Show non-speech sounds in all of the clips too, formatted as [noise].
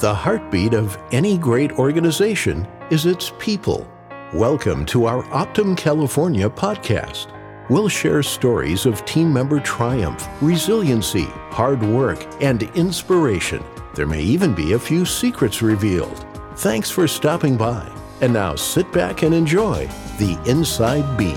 The heartbeat of any great organization is its people. Welcome to our Optum California podcast. We'll share stories of team member triumph, resiliency, hard work, and inspiration. There may even be a few secrets revealed. Thanks for stopping by. And now sit back and enjoy the Inside Beat.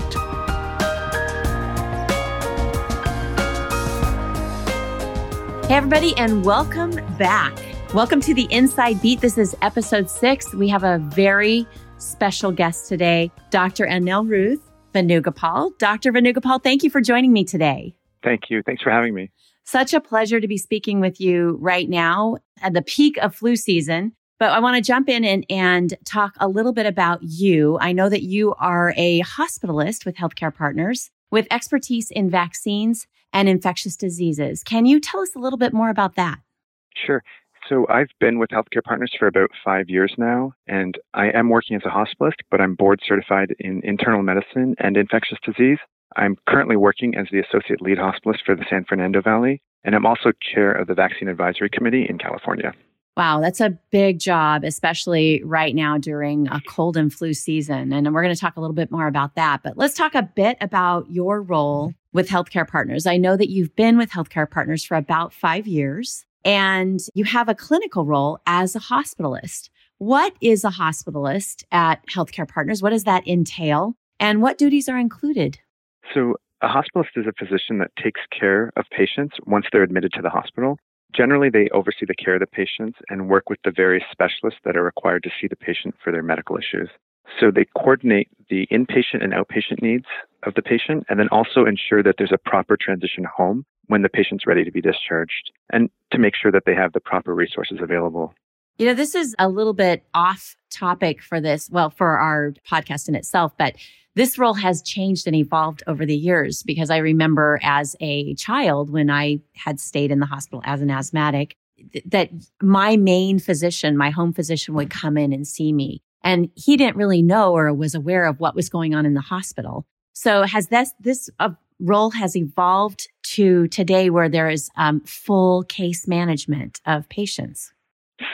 Hey, everybody, and welcome back. Welcome to the Inside Beat. This is episode six. We have a very special guest today, Dr. Anilrudh Venugopal. Dr. Venugopal, thank you for joining me today. Thank you. Thanks for having me. Such a pleasure to be speaking with you right now at the peak of flu season. But I want to jump in and, and talk a little bit about you. I know that you are a hospitalist with Healthcare Partners with expertise in vaccines and infectious diseases. Can you tell us a little bit more about that? Sure. So I've been with Healthcare Partners for about five years now, and I am working as a hospitalist, but I'm board certified in internal medicine and infectious disease. I'm currently working as the associate lead hospitalist for the San Fernando Valley, and I'm also chair of the Vaccine Advisory Committee in California. Wow, that's a big job, especially right now during a cold and flu season. And we're going to talk a little bit more about that. But let's talk a bit about your role with Healthcare Partners. I know that you've been with Healthcare Partners for about five years and you have a clinical role as a hospitalist. What is a hospitalist at Healthcare Partners? What does that entail? And what duties are included? So, a hospitalist is a physician that takes care of patients once they're admitted to the hospital. Generally, they oversee the care of the patients and work with the various specialists that are required to see the patient for their medical issues. So they coordinate the inpatient and outpatient needs of the patient and then also ensure that there's a proper transition home when the patient's ready to be discharged and to make sure that they have the proper resources available. You know, this is a little bit off topic for this, well, for our podcast in itself, but this role has changed and evolved over the years because I remember as a child when I had stayed in the hospital as an asthmatic that my main physician, my home physician would come in and see me and he didn't really know or was aware of what was going on in the hospital. So has this, this uh, role has evolved to today where there is um, full case management of patients?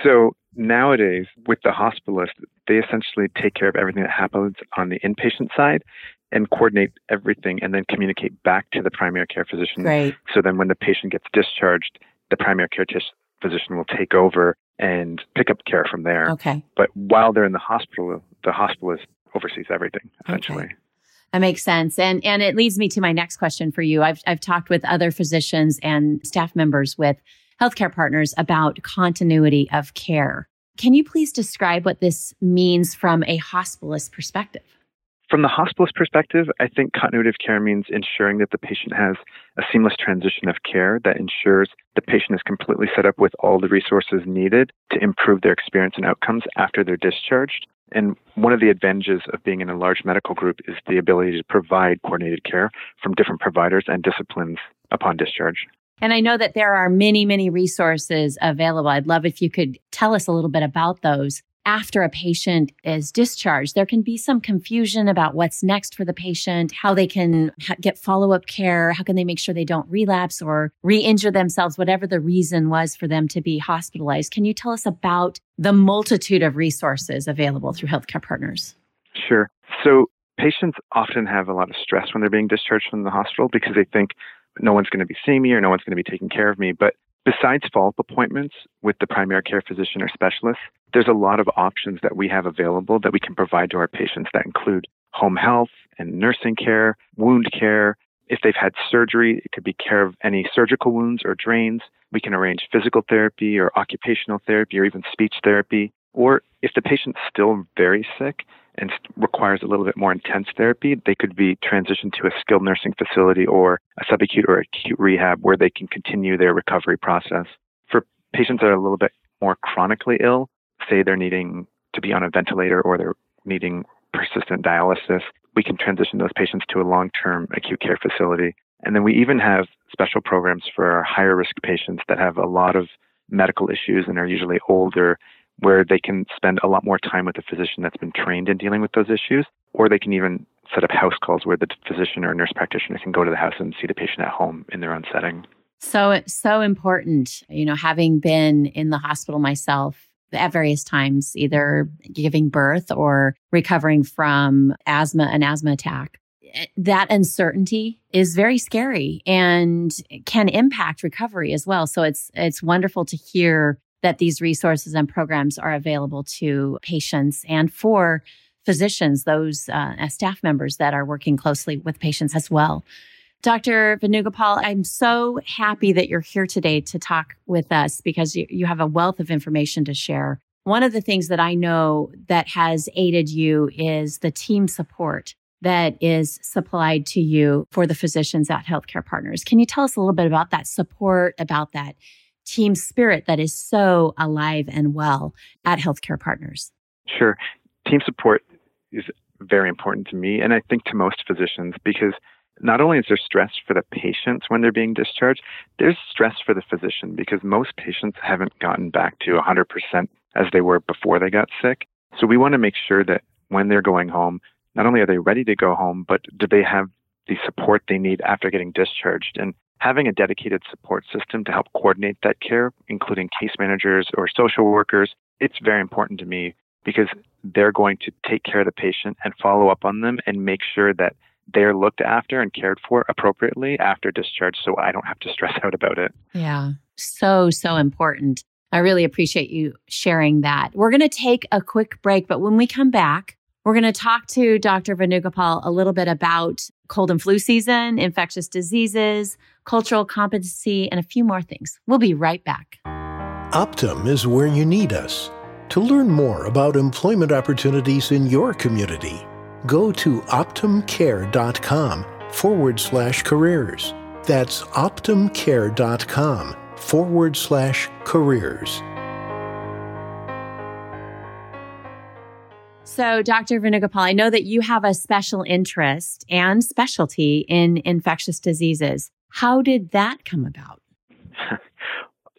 So nowadays, with the hospitalist, they essentially take care of everything that happens on the inpatient side and coordinate everything and then communicate back to the primary care physician. Great. So then when the patient gets discharged, the primary care physician will take over and pick up care from there. Okay. But while they're in the hospital, the hospitalist oversees everything essentially. Okay. That makes sense. And and it leads me to my next question for you. I've I've talked with other physicians and staff members with healthcare partners about continuity of care. Can you please describe what this means from a hospitalist perspective? From the hospitalist perspective, I think continuity of care means ensuring that the patient has a seamless transition of care that ensures the patient is completely set up with all the resources needed to improve their experience and outcomes after they're discharged. And one of the advantages of being in a large medical group is the ability to provide coordinated care from different providers and disciplines upon discharge. And I know that there are many, many resources available. I'd love if you could tell us a little bit about those after a patient is discharged, there can be some confusion about what's next for the patient, how they can ha- get follow up care, how can they make sure they don't relapse or re injure themselves, whatever the reason was for them to be hospitalized. Can you tell us about the multitude of resources available through healthcare partners? Sure. So, patients often have a lot of stress when they're being discharged from the hospital because they think no one's going to be seeing me or no one's going to be taking care of me. But Besides follow-up appointments with the primary care physician or specialist, there's a lot of options that we have available that we can provide to our patients that include home health and nursing care, wound care. If they've had surgery, it could be care of any surgical wounds or drains. We can arrange physical therapy or occupational therapy or even speech therapy. Or if the patient's still very sick and requires a little bit more intense therapy, they could be transitioned to a skilled nursing facility or a subacute or acute rehab where they can continue their recovery process. For patients that are a little bit more chronically ill, say they're needing to be on a ventilator or they're needing persistent dialysis, we can transition those patients to a long term acute care facility. And then we even have special programs for our higher risk patients that have a lot of medical issues and are usually older where they can spend a lot more time with a physician that's been trained in dealing with those issues, or they can even set up house calls where the physician or nurse practitioner can go to the house and see the patient at home in their own setting. So it's so important, you know, having been in the hospital myself at various times, either giving birth or recovering from asthma, an asthma attack. Eh, that uncertainty is very scary and can impact recovery as well. So it's, it's wonderful to hear that these resources and programs are available to patients and for physicians, those uh, staff members that are working closely with patients as well. Dr. Venugopal, I'm so happy that you're here today to talk with us because you, you have a wealth of information to share. One of the things that I know that has aided you is the team support that is supplied to you for the physicians at Healthcare Partners. Can you tell us a little bit about that support, about that team spirit that is so alive and well at Healthcare Partners? Sure. Team support is very important to me and I think to most physicians because not only is there stress for the patients when they're being discharged, there's stress for the physician because most patients haven't gotten back to 100% as they were before they got sick. So we want to make sure that when they're going home, not only are they ready to go home, but do they have the support they need after getting discharged? And having a dedicated support system to help coordinate that care, including case managers or social workers, it's very important to me because they're going to take care of the patient and follow up on them and make sure that they're looked after and cared for appropriately after discharge so I don't have to [laughs] stress out about it. Yeah. So, so important. I really appreciate you sharing that. We're going to take a quick break, but when we come back, we're going to talk to Dr. Venugopal a little bit about cold and flu season, infectious diseases, cultural competency, and a few more things. We'll be right back. Optum is where you need us. To learn more about employment opportunities in your community, go to optumcare.com forward slash careers. That's optumcare.com forward slash careers. So, Dr. Venugopal, I know that you have a special interest and specialty in infectious diseases. How did that come about? [laughs]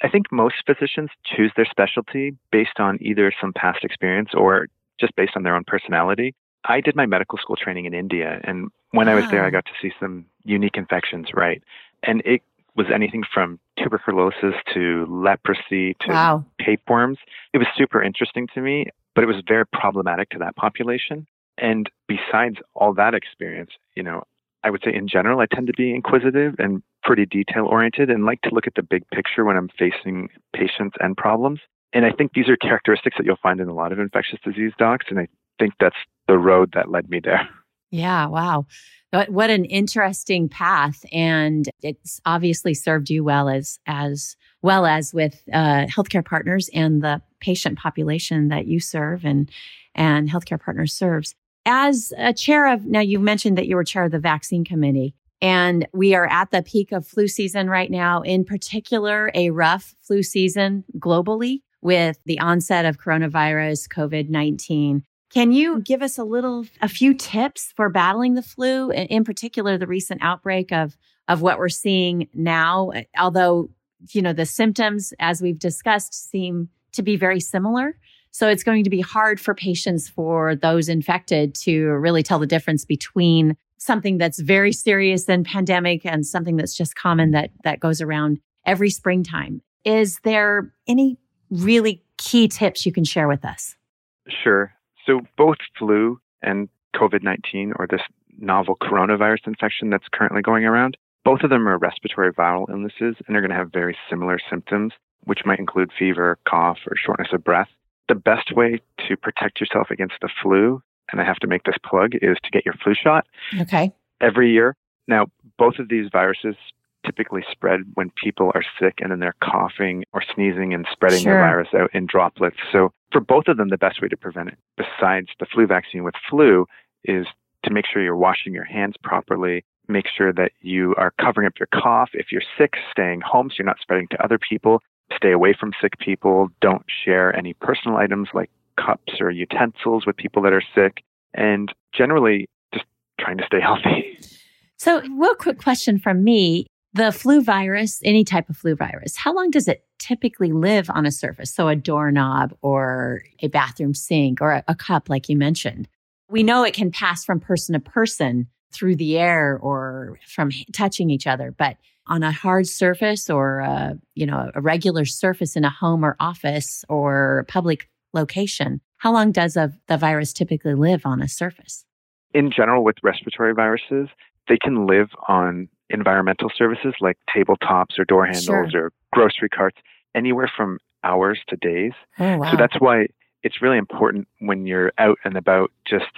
I think most physicians choose their specialty based on either some past experience or just based on their own personality. I did my medical school training in India, and when wow. I was there, I got to see some unique infections, right? And it was anything from tuberculosis to leprosy to wow. tapeworms. It was super interesting to me, but it was very problematic to that population. And besides all that experience, you know, I would say in general, I tend to be inquisitive and pretty detail oriented and like to look at the big picture when I'm facing patients and problems. And I think these are characteristics that you'll find in a lot of infectious disease docs. And I think that's the road that led me there. [laughs] Yeah, wow. What an interesting path. And it's obviously served you well as as well as with uh, healthcare partners and the patient population that you serve and and healthcare partners serves. As a chair of now you mentioned that you were chair of the vaccine committee. And we are at the peak of flu season right now, in particular, a rough flu season globally with the onset of coronavirus, COVID 19. Can you give us a little, a few tips for battling the flu, in particular, the recent outbreak of, of what we're seeing now? Although, you know, the symptoms, as we've discussed, seem to be very similar. So it's going to be hard for patients, for those infected to really tell the difference between something that's very serious and pandemic and something that's just common that, that goes around every springtime. Is there any really key tips you can share with us? Sure. So both flu and COVID 19 or this novel coronavirus infection that's currently going around, both of them are respiratory viral illnesses and are going to have very similar symptoms, which might include fever, cough, or shortness of breath. The best way to protect yourself against the flu, and I have to make this plug, is to get your flu shot. Okay. Every year. Now, both of these viruses typically spread when people are sick and then they're coughing or sneezing and spreading sure. the virus out in droplets. So for both of them, the best way to prevent it, besides the flu vaccine with flu, is to make sure you're washing your hands properly. Make sure that you are covering up your cough. If you're sick, staying home so you're not spreading to other people. Stay away from sick people. Don't share any personal items like cups or utensils with people that are sick. And generally, just trying to stay [laughs] healthy. So, real quick question from me. The flu virus, any type of flu virus, how long does it typically live on a surface? So a doorknob or a bathroom sink or a, a cup, like you mentioned. We know it can pass from person to person through the air or from touching each other, but on a hard surface or a, you know, a regular surface in a home or office or public location, how long does a, the virus typically live on a surface? In general, with respiratory viruses, they can live on environmental surfaces like tabletops or door handles sure. or grocery carts, anywhere from hours to days. Oh, wow. So that's why it's really important when you're out and about just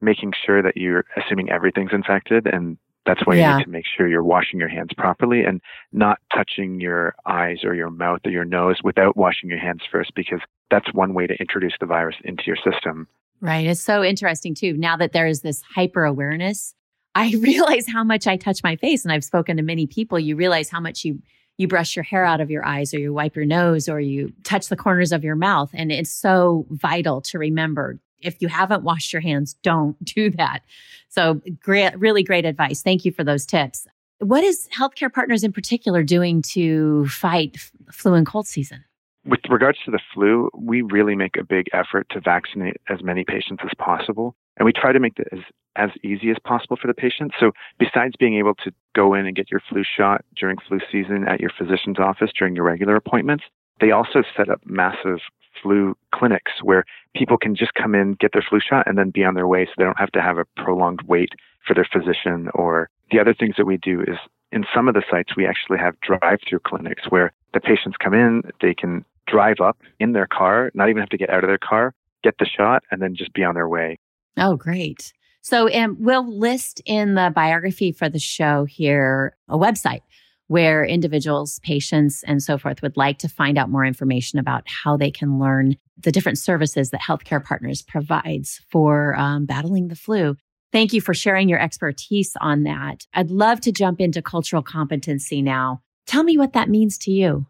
making sure that you're assuming everything's infected and that's why yeah. you need to make sure you're washing your hands properly and not touching your eyes or your mouth or your nose without washing your hands first, because that's one way to introduce the virus into your system. Right. It's so interesting, too. Now that there is this hyper awareness, I [laughs] realize how much I touch my face. And I've spoken to many people. You realize how much you you brush your hair out of your eyes or you wipe your nose or you touch the corners of your mouth. And it's so vital to remember if you haven't washed your hands, don't [laughs] do that. So great, really great advice. Thank you for those tips. What is Healthcare Partners in particular doing to fight flu and cold season? With regards to the flu, we really make a big effort to vaccinate as many patients as possible. And we try to make it as, as easy as possible for the patient. So, besides being able to go in and get your flu shot during flu season at your physician's office during your regular appointments, they also set up massive flu clinics where people can just come in, get their flu shot, and then be on their way so they don't have to have a prolonged wait for their physician. Or the other things that we do is in some of the sites, we actually have drive through clinics where the patients come in, they can drive up in their car, not even have to get out of their car, get the shot, and then just be on their way. Oh, great. So, we'll list in the biography for the show here a website where individuals, patients, and so forth would like to find out more information about how they can learn the different services that Healthcare Partners provides for um, battling the flu. Thank you for sharing your expertise on that. I'd love to jump into cultural competency now. Tell me what that means to you.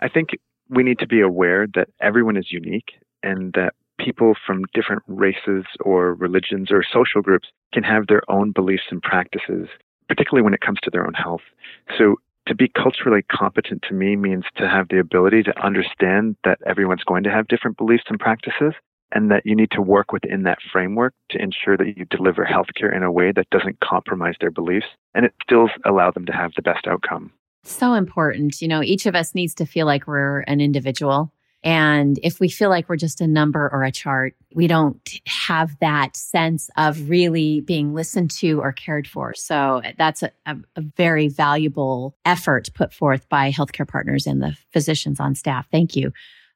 I think we need to be aware that everyone is unique and that people from different races or religions or social groups can have their own beliefs and practices, particularly when it comes to their own health. So to be culturally competent to me means to have the ability to understand that everyone's going to have different beliefs and practices and that you need to work within that framework to ensure that you deliver healthcare in a way that doesn't compromise their beliefs and it still allow them to have the best outcome. So important. You know, each of us needs to feel like we're an individual and if we feel like we're just a number or a chart, we don't have that sense of really being listened to or cared for. So that's a, a, a, very valuable effort put forth by healthcare partners and the physicians on staff. Thank you.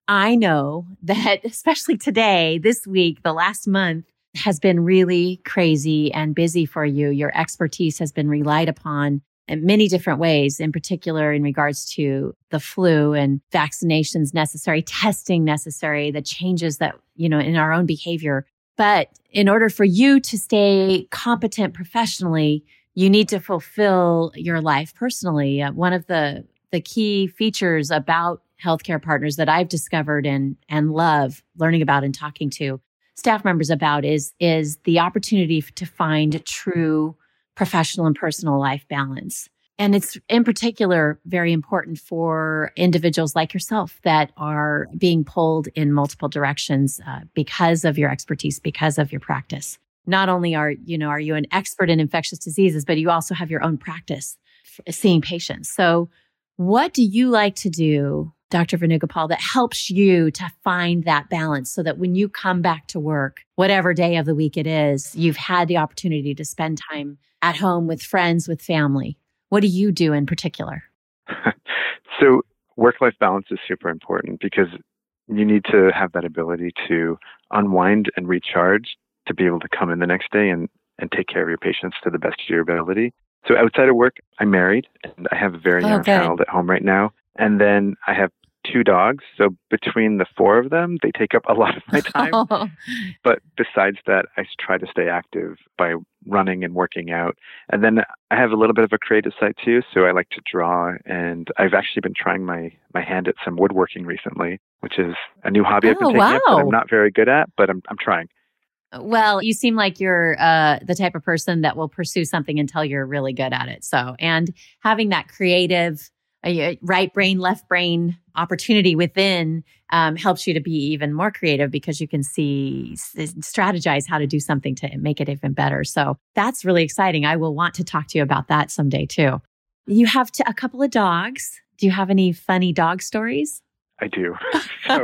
I know [laughs] that especially today, this week, the last month has been really crazy and busy for you. Your expertise has been relied upon in many different ways, in particular in regards to the flu and vaccinations necessary, testing necessary, the changes that, you know, in our own behavior. But in order for you to stay competent professionally, you need to fulfill your life personally. Uh, one of the, the key features about healthcare partners that I've discovered and, and love learning about and talking to staff members about is, is the opportunity to find true professional and personal life balance. And it's in particular very important for individuals like yourself that are being pulled in multiple directions uh, because of your expertise, because of your practice. Not only are, you know, are you an expert in infectious diseases, but you also have your own practice seeing patients. So what do you like to do, Dr. Venugopal, that helps you to find that balance so that when you come back to work, whatever day of the week it is, you've had the opportunity to spend time at home with friends, with family? What do you do in particular? [laughs] so, work life balance is super important because you need to have that ability to unwind and recharge to be able to come in the next day and, and take care of your patients to the best of your ability. So, outside of work, I'm married and I have a very oh, young child at home right now. And then I have two dogs. So between the four of them, they take up a lot of my [laughs] time. Oh. But besides that, I try to stay active by running and working out. And then I have a little bit of a creative side too. So I like to draw and I've actually been trying my, my hand at some woodworking recently, which is a new hobby oh, I've been oh, taking wow. up that I'm not very good at, but I'm, I'm trying. Well, you seem like you're uh, the type of person that will pursue something until you're really good at it. So, and having that creative a right brain, left brain opportunity within um, helps you to be even more creative because you can see, strategize how to do something to make it even better. So that's really exciting. I will want to talk to you about that someday too. You have to, a couple of dogs. Do you have any funny dog stories? I do. [laughs] so,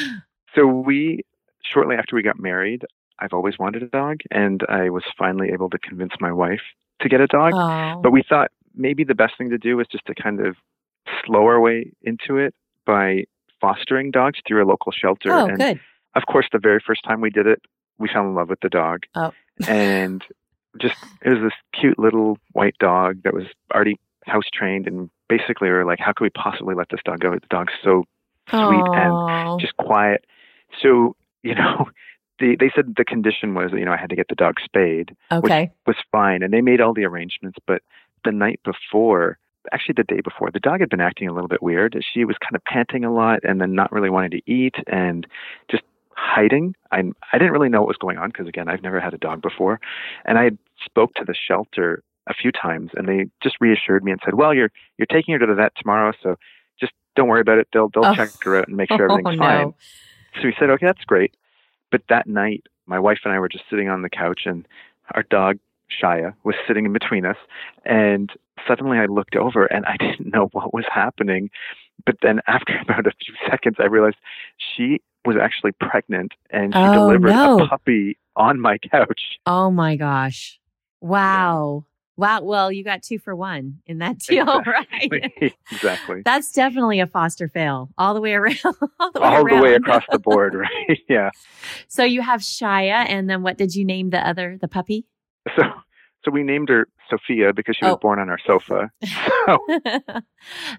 [laughs] so we, shortly after we got married, I've always wanted a dog, and I was finally able to convince my wife to get a dog. Oh. But we thought maybe the best thing to do was just to kind of slow our way into it by fostering dogs through a local shelter. oh, and good. of course, the very first time we did it, we fell in love with the dog. Oh. and [laughs] just, it was this cute little white dog that was already house trained. And basically, we were like, how could we possibly let this dog go? The dog's so sweet and Oh. just quiet. So, you know, [laughs] the, they said the condition was, that, you know, I had to get the dog spayed okay. was fine and they made all the arrangements but the night before actually the day before the dog had been acting a little bit weird she was kind of panting a lot and then not really wanting to eat and just hiding i i didn't really know what was going on because again i've never had a dog before and i had spoke to the shelter a few times and they just reassured me and said well you're you're taking her to the vet tomorrow so just don't worry about it they'll they'll Oh. check her out and make sure [laughs] Oh, everything's no. fine so we said, okay, that's great. But that night, my wife and I were just sitting on the couch, and our dog, Shia, was sitting in between us. And suddenly I looked over and I [laughs] didn't know what was happening. But then after [laughs] about a few seconds, I realized she was actually pregnant and she Oh, delivered no. a puppy on my [laughs] couch. Oh my gosh. Wow. Wow. Well, you got two for one in that deal, right? Exactly. exactly. That's definitely a foster fail all the way around. all the way, All the way across the board, right? yeah. so you have Shia, and then what did you name the other, the puppy? So, so we named her Sophia because she was Oh. born on our sofa. [laughs] So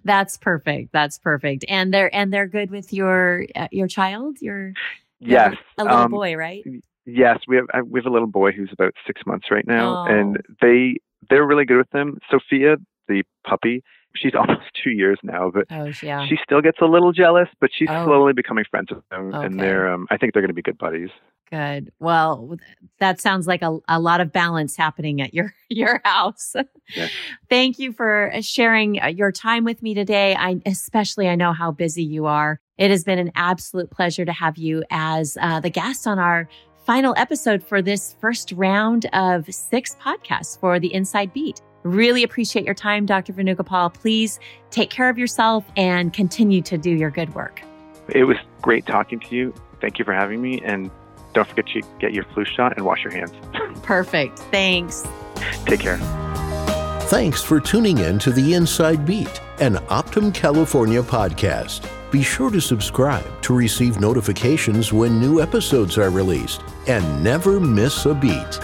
That's perfect. That's perfect. And they're and they're good with your uh, your child, your yes, a little um, boy, right? Yes, we have we have a little boy who's about six months right now, Oh. and they they're really good with them. Sophia, the puppy, she's [laughs] almost two years now, but Oh, yeah. she still gets a little jealous. But she's Oh. slowly becoming friends with them, Okay. and they're um, I think they're going to be good buddies. Good. Well, that sounds like a, a lot of balance happening at your [laughs] your house. Yeah. Thank you for sharing uh, your time with me today. I especially I know how busy you are. It has been an absolute pleasure to have you as uh, the guest on our final episode for this first round of six podcasts for the Inside Beat. Really appreciate your time, Dr. Venugopal. Please take care of yourself and continue to do your good work. It was great talking to you. Thank you for having me, and don't forget to get your flu shot and wash your hands. Perfect. Thanks. Take care. Thanks for tuning in to the Inside Beat, an Optum California podcast. Be sure to subscribe to receive notifications when new episodes are released and never miss a beat.